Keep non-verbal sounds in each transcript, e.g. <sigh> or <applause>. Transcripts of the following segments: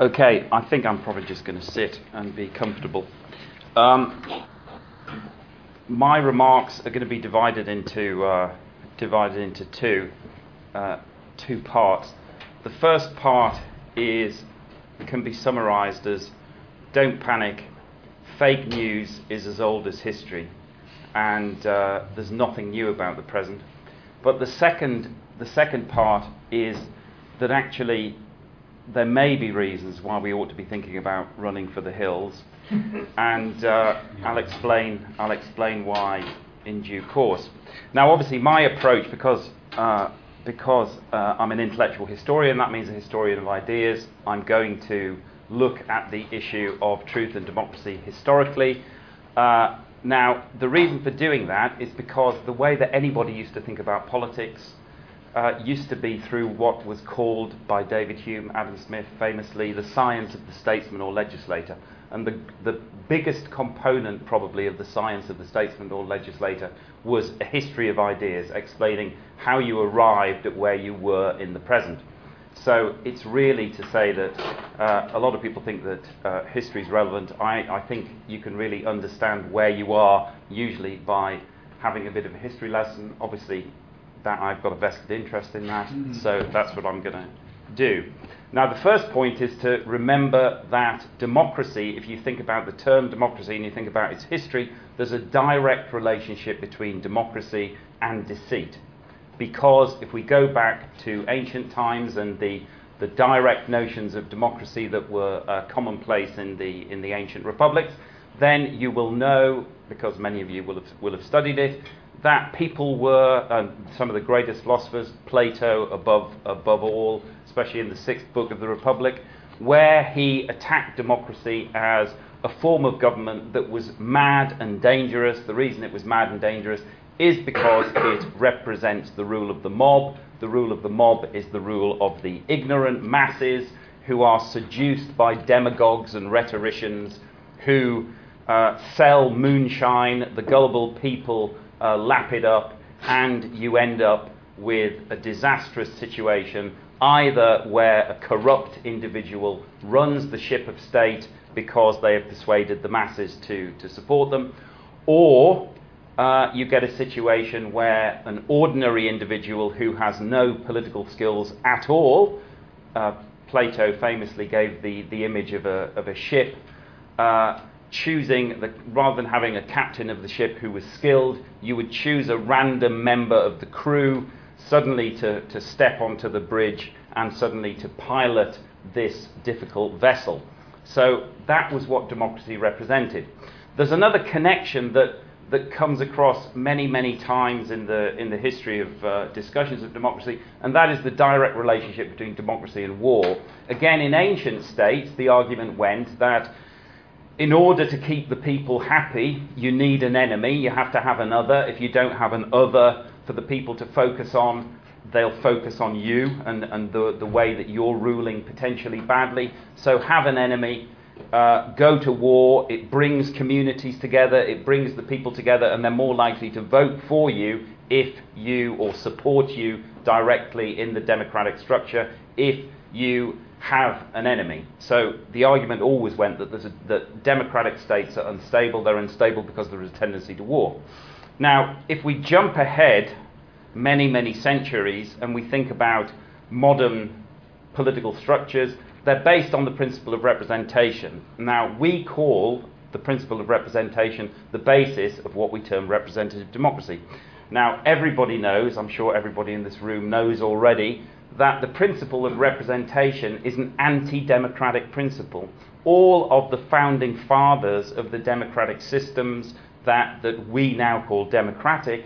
Okay, I think I'm probably just going to sit and be comfortable. Um, my remarks are going to be divided into uh, divided into two uh, two parts. The first part is can be summarised as "Don't panic. Fake news is as old as history, and uh, there's nothing new about the present." But the second the second part is that actually there may be reasons why we ought to be thinking about running for the hills, <laughs> and uh, I'll explain. I'll explain why in due course. Now, obviously, my approach, because uh, because uh, I'm an intellectual historian, that means a historian of ideas. I'm going to look at the issue of truth and democracy historically. Uh, now, the reason for doing that is because the way that anybody used to think about politics uh, used to be through what was called by David Hume, Adam Smith famously, the science of the statesman or legislator. And the, the biggest component, probably, of the science of the statesman or legislator was a history of ideas, explaining how you arrived at where you were in the present. So it's really to say that uh, a lot of people think that uh, history is relevant. I, I think you can really understand where you are, usually by having a bit of a history lesson. Obviously, that I've got a vested interest in that, mm-hmm. so that's what I'm going to do. Now, the first point is to remember that democracy, if you think about the term democracy and you think about its history, there's a direct relationship between democracy and deceit. Because if we go back to ancient times and the, the direct notions of democracy that were uh, commonplace in the, in the ancient republics, then you will know, because many of you will have, will have studied it, that people were um, some of the greatest philosophers, Plato above, above all, especially in the sixth book of the Republic, where he attacked democracy as a form of government that was mad and dangerous. The reason it was mad and dangerous is because it represents the rule of the mob. The rule of the mob is the rule of the ignorant masses who are seduced by demagogues and rhetoricians who uh, sell moonshine. The gullible people uh, lap it up, and you end up with a disastrous situation, either where a corrupt individual runs the ship of state because they have persuaded the masses to, to support them, or uh, you get a situation where an ordinary individual who has no political skills at all, uh, Plato famously gave the, the image of a, of a ship, uh, choosing, the, rather than having a captain of the ship who was skilled, you would choose a random member of the crew suddenly to, to step onto the bridge and suddenly to pilot this difficult vessel. So that was what democracy represented. There's another connection that, that comes across many, many times in the, in the history of uh, discussions of democracy, and that is the direct relationship between democracy and war. Again, in ancient states, the argument went that in order to keep the people happy, you need an enemy. You have to have another. If you don't have an other for the people to focus on, they'll focus on you and, and the, the way that you're ruling potentially badly. So have an enemy. Uh, go to war. It brings communities together. It brings the people together, and they're more likely to vote for you if you or support you directly in the democratic structure if you have an enemy. So the argument always went that, a, that democratic states are unstable. They're unstable because there is a tendency to war. Now, if we jump ahead many, many centuries and we think about modern political structures, they're based on the principle of representation. Now, we call the principle of representation the basis of what we term representative democracy. Now, everybody knows, I'm sure everybody in this room knows already, that the principle of representation is an anti democratic principle. All of the founding fathers of the democratic systems that, that we now call democratic,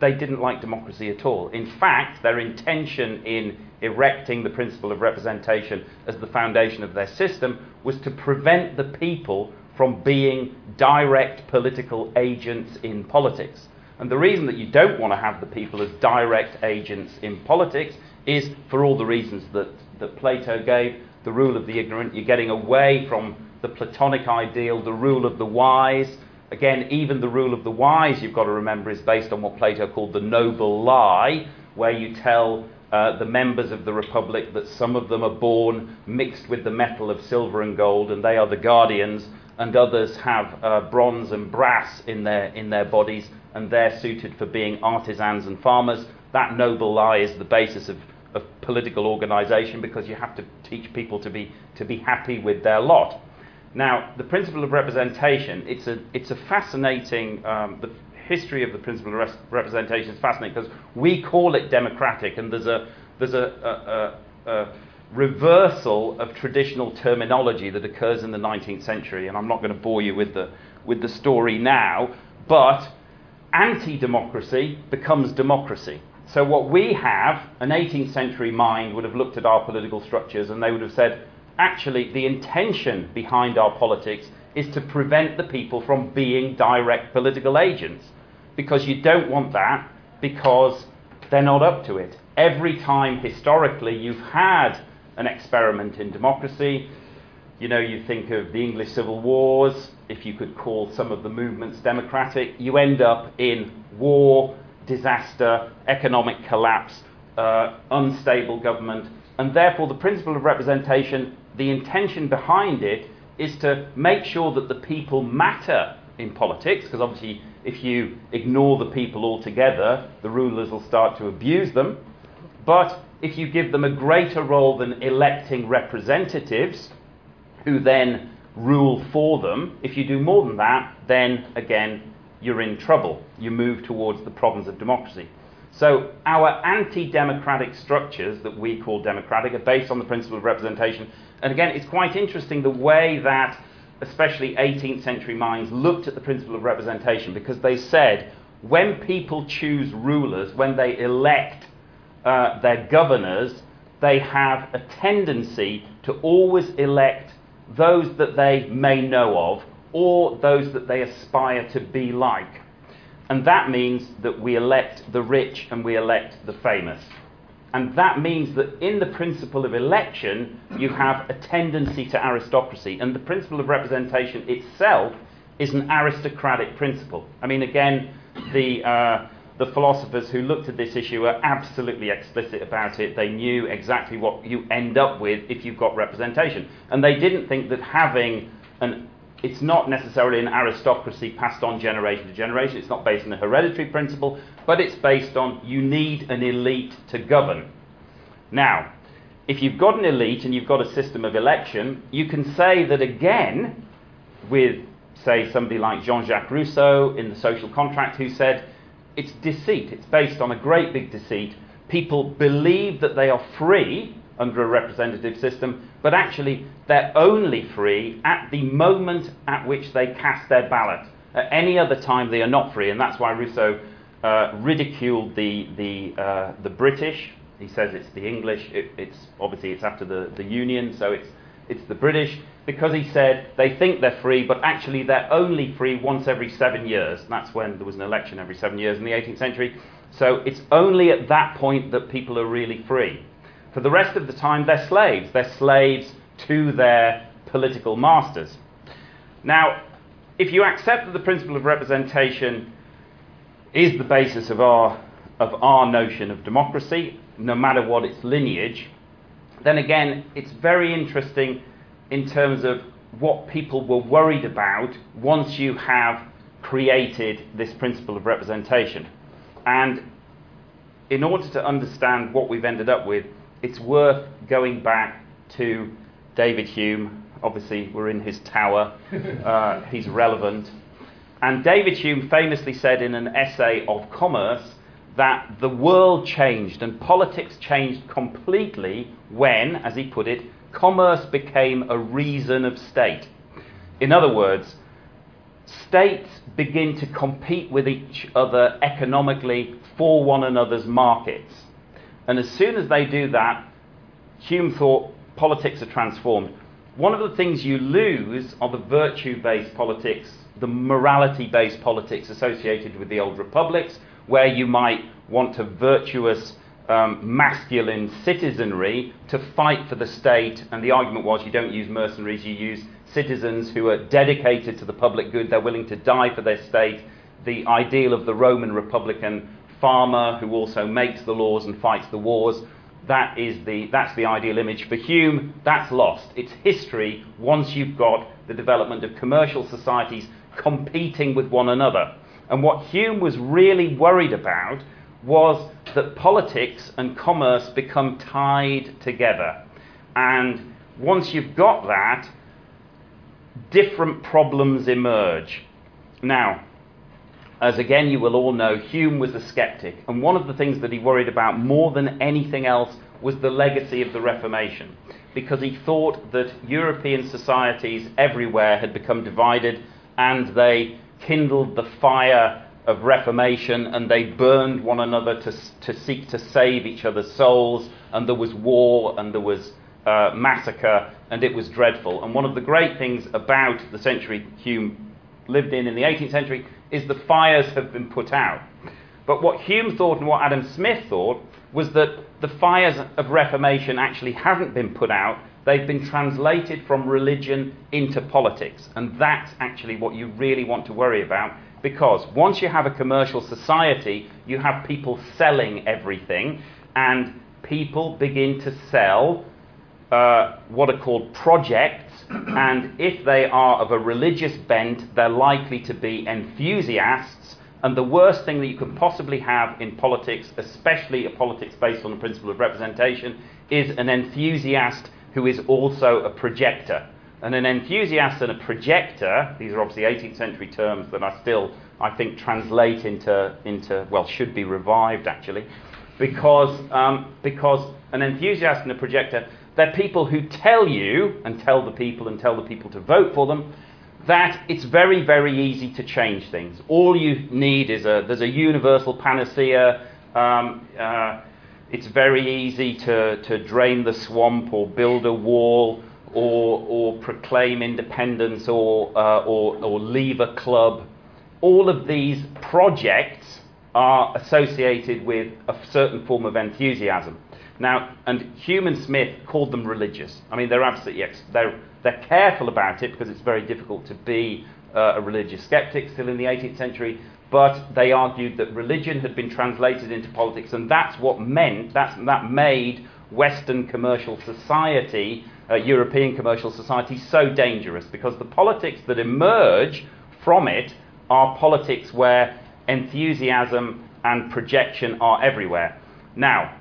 they didn't like democracy at all. In fact, their intention in erecting the principle of representation as the foundation of their system was to prevent the people from being direct political agents in politics. And the reason that you don't want to have the people as direct agents in politics is for all the reasons that, that Plato gave the rule of the ignorant. You're getting away from the Platonic ideal, the rule of the wise. Again, even the rule of the wise, you've got to remember, is based on what Plato called the noble lie, where you tell uh, the members of the Republic, that some of them are born mixed with the metal of silver and gold, and they are the guardians, and others have uh, bronze and brass in their, in their bodies, and they're suited for being artisans and farmers. That noble lie is the basis of, political organisation because you have to teach people to be, to be happy with their lot. Now, the principle of representation, it's a, it's a fascinating, um, the history of the principle of res- representation is fascinating because we call it democratic, and there's a, there's a, a, a, a reversal of traditional terminology that occurs in the 19th century, and I'm not going to bore you with the, with the story now, but anti democracy becomes democracy. So, what we have, an 18th century mind would have looked at our political structures and they would have said, actually, the intention behind our politics is to prevent the people from being direct political agents. Because you don't want that, because they're not up to it. Every time historically you've had an experiment in democracy, you know, you think of the English Civil Wars, if you could call some of the movements democratic, you end up in war, disaster, economic collapse, uh, unstable government, and therefore the principle of representation the intention behind it is to make sure that the people matter in politics, because obviously, if you ignore the people altogether, the rulers will start to abuse them. But if you give them a greater role than electing representatives, who then rule for them, if you do more than that, then again, you're in trouble. You move towards the problems of democracy. So our anti-democratic structures that we call democratic are based on the principle of representation. And again, it's quite interesting the way that especially 18th century minds looked at the principle of representation because they said when people choose rulers, when they elect uh, their governors, they have a tendency to always elect those that they may know of or those that they aspire to be like. And that means that we elect the rich and we elect the famous. And that means that in the principle of election, you have a tendency to aristocracy. And the principle of representation itself is an aristocratic principle. I mean, again, the, uh, the philosophers who looked at this issue are absolutely explicit about it. They knew exactly what you end up with if you've got representation. And they didn't think that having an it's not necessarily an aristocracy passed on generation to generation. It's not based on a hereditary principle, but it's based on you need an elite to govern. Now, if you've got an elite and you've got a system of election, you can say that again with, say, somebody like Jean Jacques Rousseau in The Social Contract, who said it's deceit, it's based on a great big deceit. People believe that they are free under a representative system, but actually they're only free at the moment at which they cast their ballot. At any other time, they are not free, and that's why Rousseau uh, ridiculed the, the, uh, the British. He says it's the English. It, it's obviously it's after the, the Union, so it's it's the British because he said they think they're free, but actually they're only free once every seven years. That's when there was an election every seven years in the 18th century. So it's only at that point that people are really free. For the rest of the time, they're slaves. They're slaves to their political masters. Now, if you accept that the principle of representation is the basis of our, of our notion of democracy, no matter what its lineage, then again, it's very interesting in terms of what people were worried about once you have created this principle of representation. And in order to understand what we've ended up with, it's worth going back to David Hume. Obviously, we're in his tower, <laughs> uh, he's relevant. And David Hume famously said in an essay of commerce that the world changed and politics changed completely when, as he put it, commerce became a reason of state. In other words, states begin to compete with each other economically for one another's markets. And as soon as they do that, Hume thought politics are transformed. One of the things you lose are the virtue based politics, the morality based politics associated with the old republics, where you might want a virtuous um, masculine citizenry to fight for the state. And the argument was you don't use mercenaries, you use citizens who are dedicated to the public good, they're willing to die for their state. The ideal of the Roman Republican farmer who also makes the laws and fights the wars. that is the, that's the ideal image. For Hume, that's lost. It's history once you've got the development of commercial societies competing with one another. And what Hume was really worried about was that politics and commerce become tied together. And once you've got that, different problems emerge. Now, as again you will all know, Hume was a skeptic, and one of the things that he worried about more than anything else was the legacy of the Reformation, because he thought that European societies everywhere had become divided and they kindled the fire of Reformation and they burned one another to, to seek to save each other's souls, and there was war and there was uh, massacre, and it was dreadful. And one of the great things about the century Hume lived in in the 18th century is the fires have been put out. But what Hume thought and what Adam Smith thought was that the fires of Reformation actually haven't been put out, they've been translated from religion into politics. And that's actually what you really want to worry about because once you have a commercial society, you have people selling everything, and people begin to sell uh, what are called projects, and if they are of a religious bent, they're likely to be enthusiasts. And the worst thing that you could possibly have in politics, especially a politics based on the principle of representation, is an enthusiast who is also a projector. And an enthusiast and a projector, these are obviously 18th century terms that are still, I think, translate into, into well, should be revived actually, because, um, because an enthusiast and a projector, they're people who tell you, and tell the people, and tell the people to vote for them, that it's very, very easy to change things. All you need is a, there's a universal panacea. Um, uh, it's very easy to, to drain the swamp or build a wall or, or proclaim independence or, uh, or, or leave a club. All of these projects are associated with a certain form of enthusiasm. Now, and Hume and Smith called them religious. I mean, they're absolutely ex- they're, they're careful about it because it's very difficult to be uh, a religious skeptic still in the 18th century. But they argued that religion had been translated into politics, and that's what meant that's, that made Western commercial society uh, European commercial society so dangerous because the politics that emerge from it are politics where enthusiasm and projection are everywhere. Now,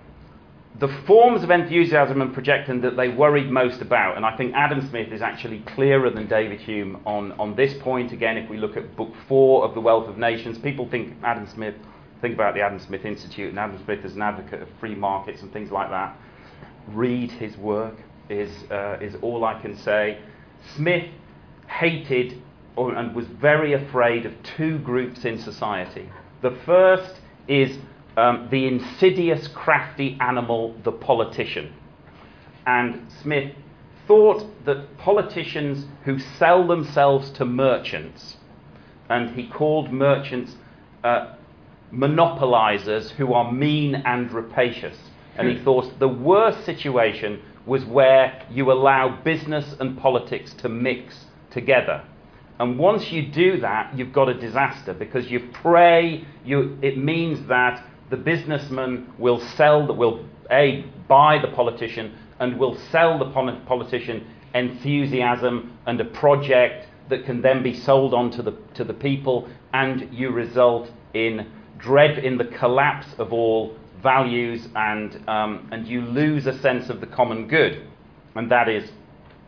the forms of enthusiasm and projection that they worried most about, and I think Adam Smith is actually clearer than David Hume on, on this point. Again, if we look at Book 4 of The Wealth of Nations, people think Adam Smith, think about the Adam Smith Institute, and Adam Smith is an advocate of free markets and things like that. Read his work is, uh, is all I can say. Smith hated or, and was very afraid of two groups in society. The first is um, the insidious, crafty animal, the politician. And Smith thought that politicians who sell themselves to merchants, and he called merchants uh, monopolizers who are mean and rapacious. And he thought the worst situation was where you allow business and politics to mix together. And once you do that, you've got a disaster because you prey, you, it means that the businessman will sell, will A, buy the politician and will sell the politician enthusiasm and a project that can then be sold on to the, to the people, and you result in dread, in the collapse of all values, and, um, and you lose a sense of the common good. And that is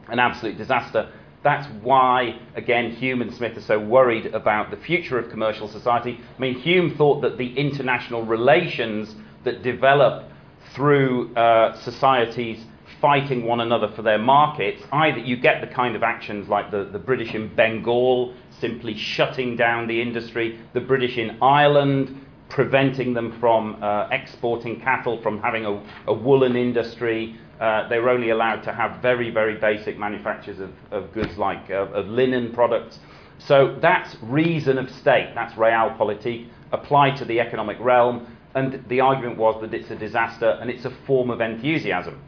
an absolute disaster. That's why, again, Hume and Smith are so worried about the future of commercial society. I mean, Hume thought that the international relations that develop through uh, societies fighting one another for their markets, either you get the kind of actions like the, the British in Bengal simply shutting down the industry, the British in Ireland preventing them from uh, exporting cattle, from having a, a woolen industry. Uh, they were only allowed to have very, very basic manufactures of, of goods like uh, of linen products. So that's reason of state, that's realpolitik, applied to the economic realm. And the argument was that it's a disaster and it's a form of enthusiasm.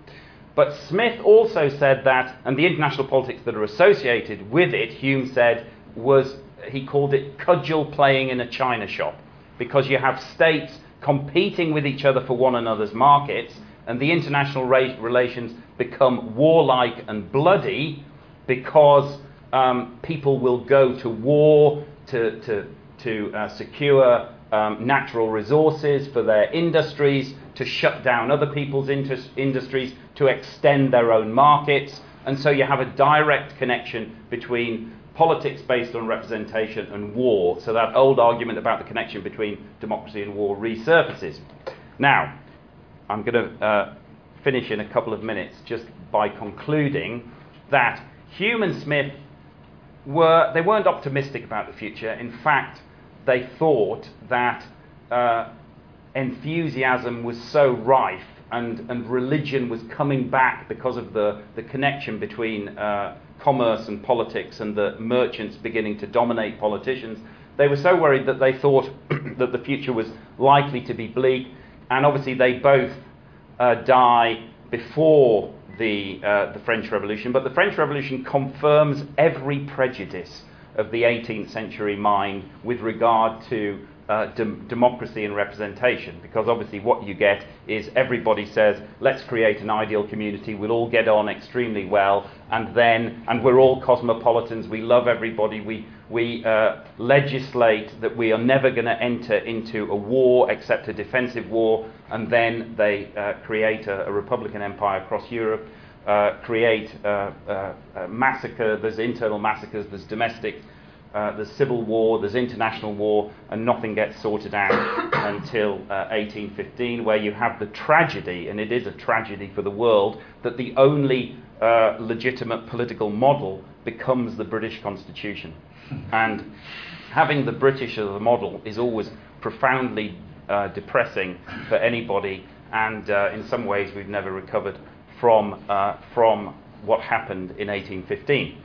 But Smith also said that, and the international politics that are associated with it, Hume said, was, he called it cudgel playing in a china shop because you have states competing with each other for one another's markets, and the international relations become warlike and bloody because um, people will go to war to, to, to uh, secure um, natural resources for their industries, to shut down other people's industries, to extend their own markets. And so you have a direct connection between politics based on representation and war. So that old argument about the connection between democracy and war resurfaces. Now, I'm going to uh, finish in a couple of minutes just by concluding that Hume and Smith were they weren't optimistic about the future. In fact, they thought that uh, enthusiasm was so rife and, and religion was coming back because of the, the connection between uh, commerce and politics and the merchants beginning to dominate politicians. They were so worried that they thought <clears throat> that the future was likely to be bleak, and obviously they both uh, die before the, uh, the French Revolution, but the French Revolution confirms every prejudice of the 18th century mind with regard to uh, de- democracy and representation. Because obviously, what you get is everybody says, let's create an ideal community, we'll all get on extremely well, and then, and we're all cosmopolitans, we love everybody, we, we uh, legislate that we are never going to enter into a war except a defensive war, and then they uh, create a, a, Republican empire across Europe. Uh, create uh, uh, massacre, there's internal massacres, there's domestic uh, there's civil war, there's international war, and nothing gets sorted out <coughs> until uh, 1815, where you have the tragedy, and it is a tragedy for the world, that the only uh, legitimate political model becomes the British Constitution. <laughs> and having the British as a model is always profoundly uh, depressing for anybody, and uh, in some ways we've never recovered from, uh, from what happened in 1815.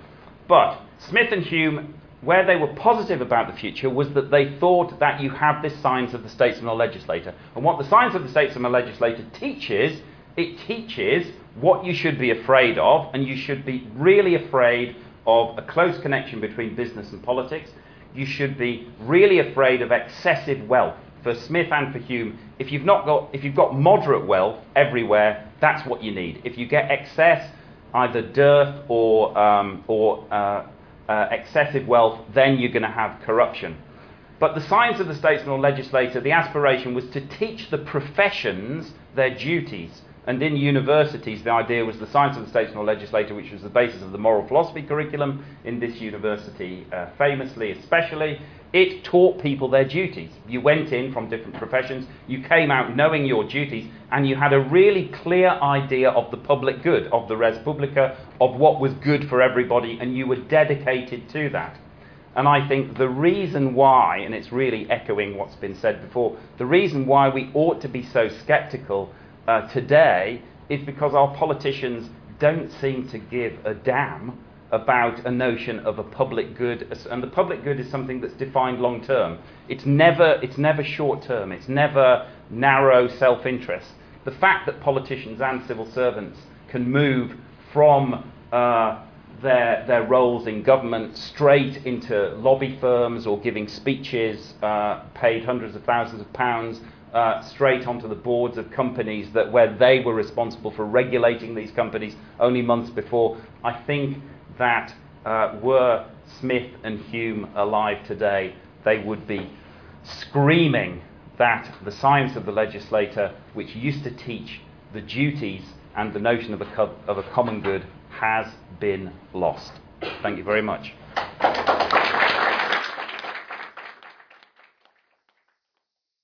But Smith and Hume where they were positive about the future was that they thought that you have this science of the statesman or legislator. And what the science of the statesman or legislator teaches, it teaches what you should be afraid of, and you should be really afraid of a close connection between business and politics. You should be really afraid of excessive wealth. For Smith and for Hume, if you've not got if you've got moderate wealth everywhere, that's what you need. If you get excess, either dearth or um, or uh, uh, excessive wealth, then you're going to have corruption. But the science of the statesman or legislator, the aspiration was to teach the professions their duties. And in universities, the idea was the science of the statesman or legislator, which was the basis of the moral philosophy curriculum in this university, uh, famously, especially, it taught people their duties. You went in from different professions, you came out knowing your duties, and you had a really clear idea of the public good, of the res publica, of what was good for everybody, and you were dedicated to that. And I think the reason why, and it's really echoing what's been said before, the reason why we ought to be so skeptical uh, today is because our politicians don't seem to give a damn about a notion of a public good, and the public good is something that's defined long term. It's never, it's never short term, it's never narrow self interest. The fact that politicians and civil servants can move from uh, their, their roles in government straight into lobby firms or giving speeches uh, paid hundreds of thousands of pounds uh, straight onto the boards of companies that where they were responsible for regulating these companies only months before. I think that uh, were Smith and Hume alive today, they would be screaming that the science of the legislator, which used to teach the duties and the notion of a, co- of a common good, has been lost. Thank you very much.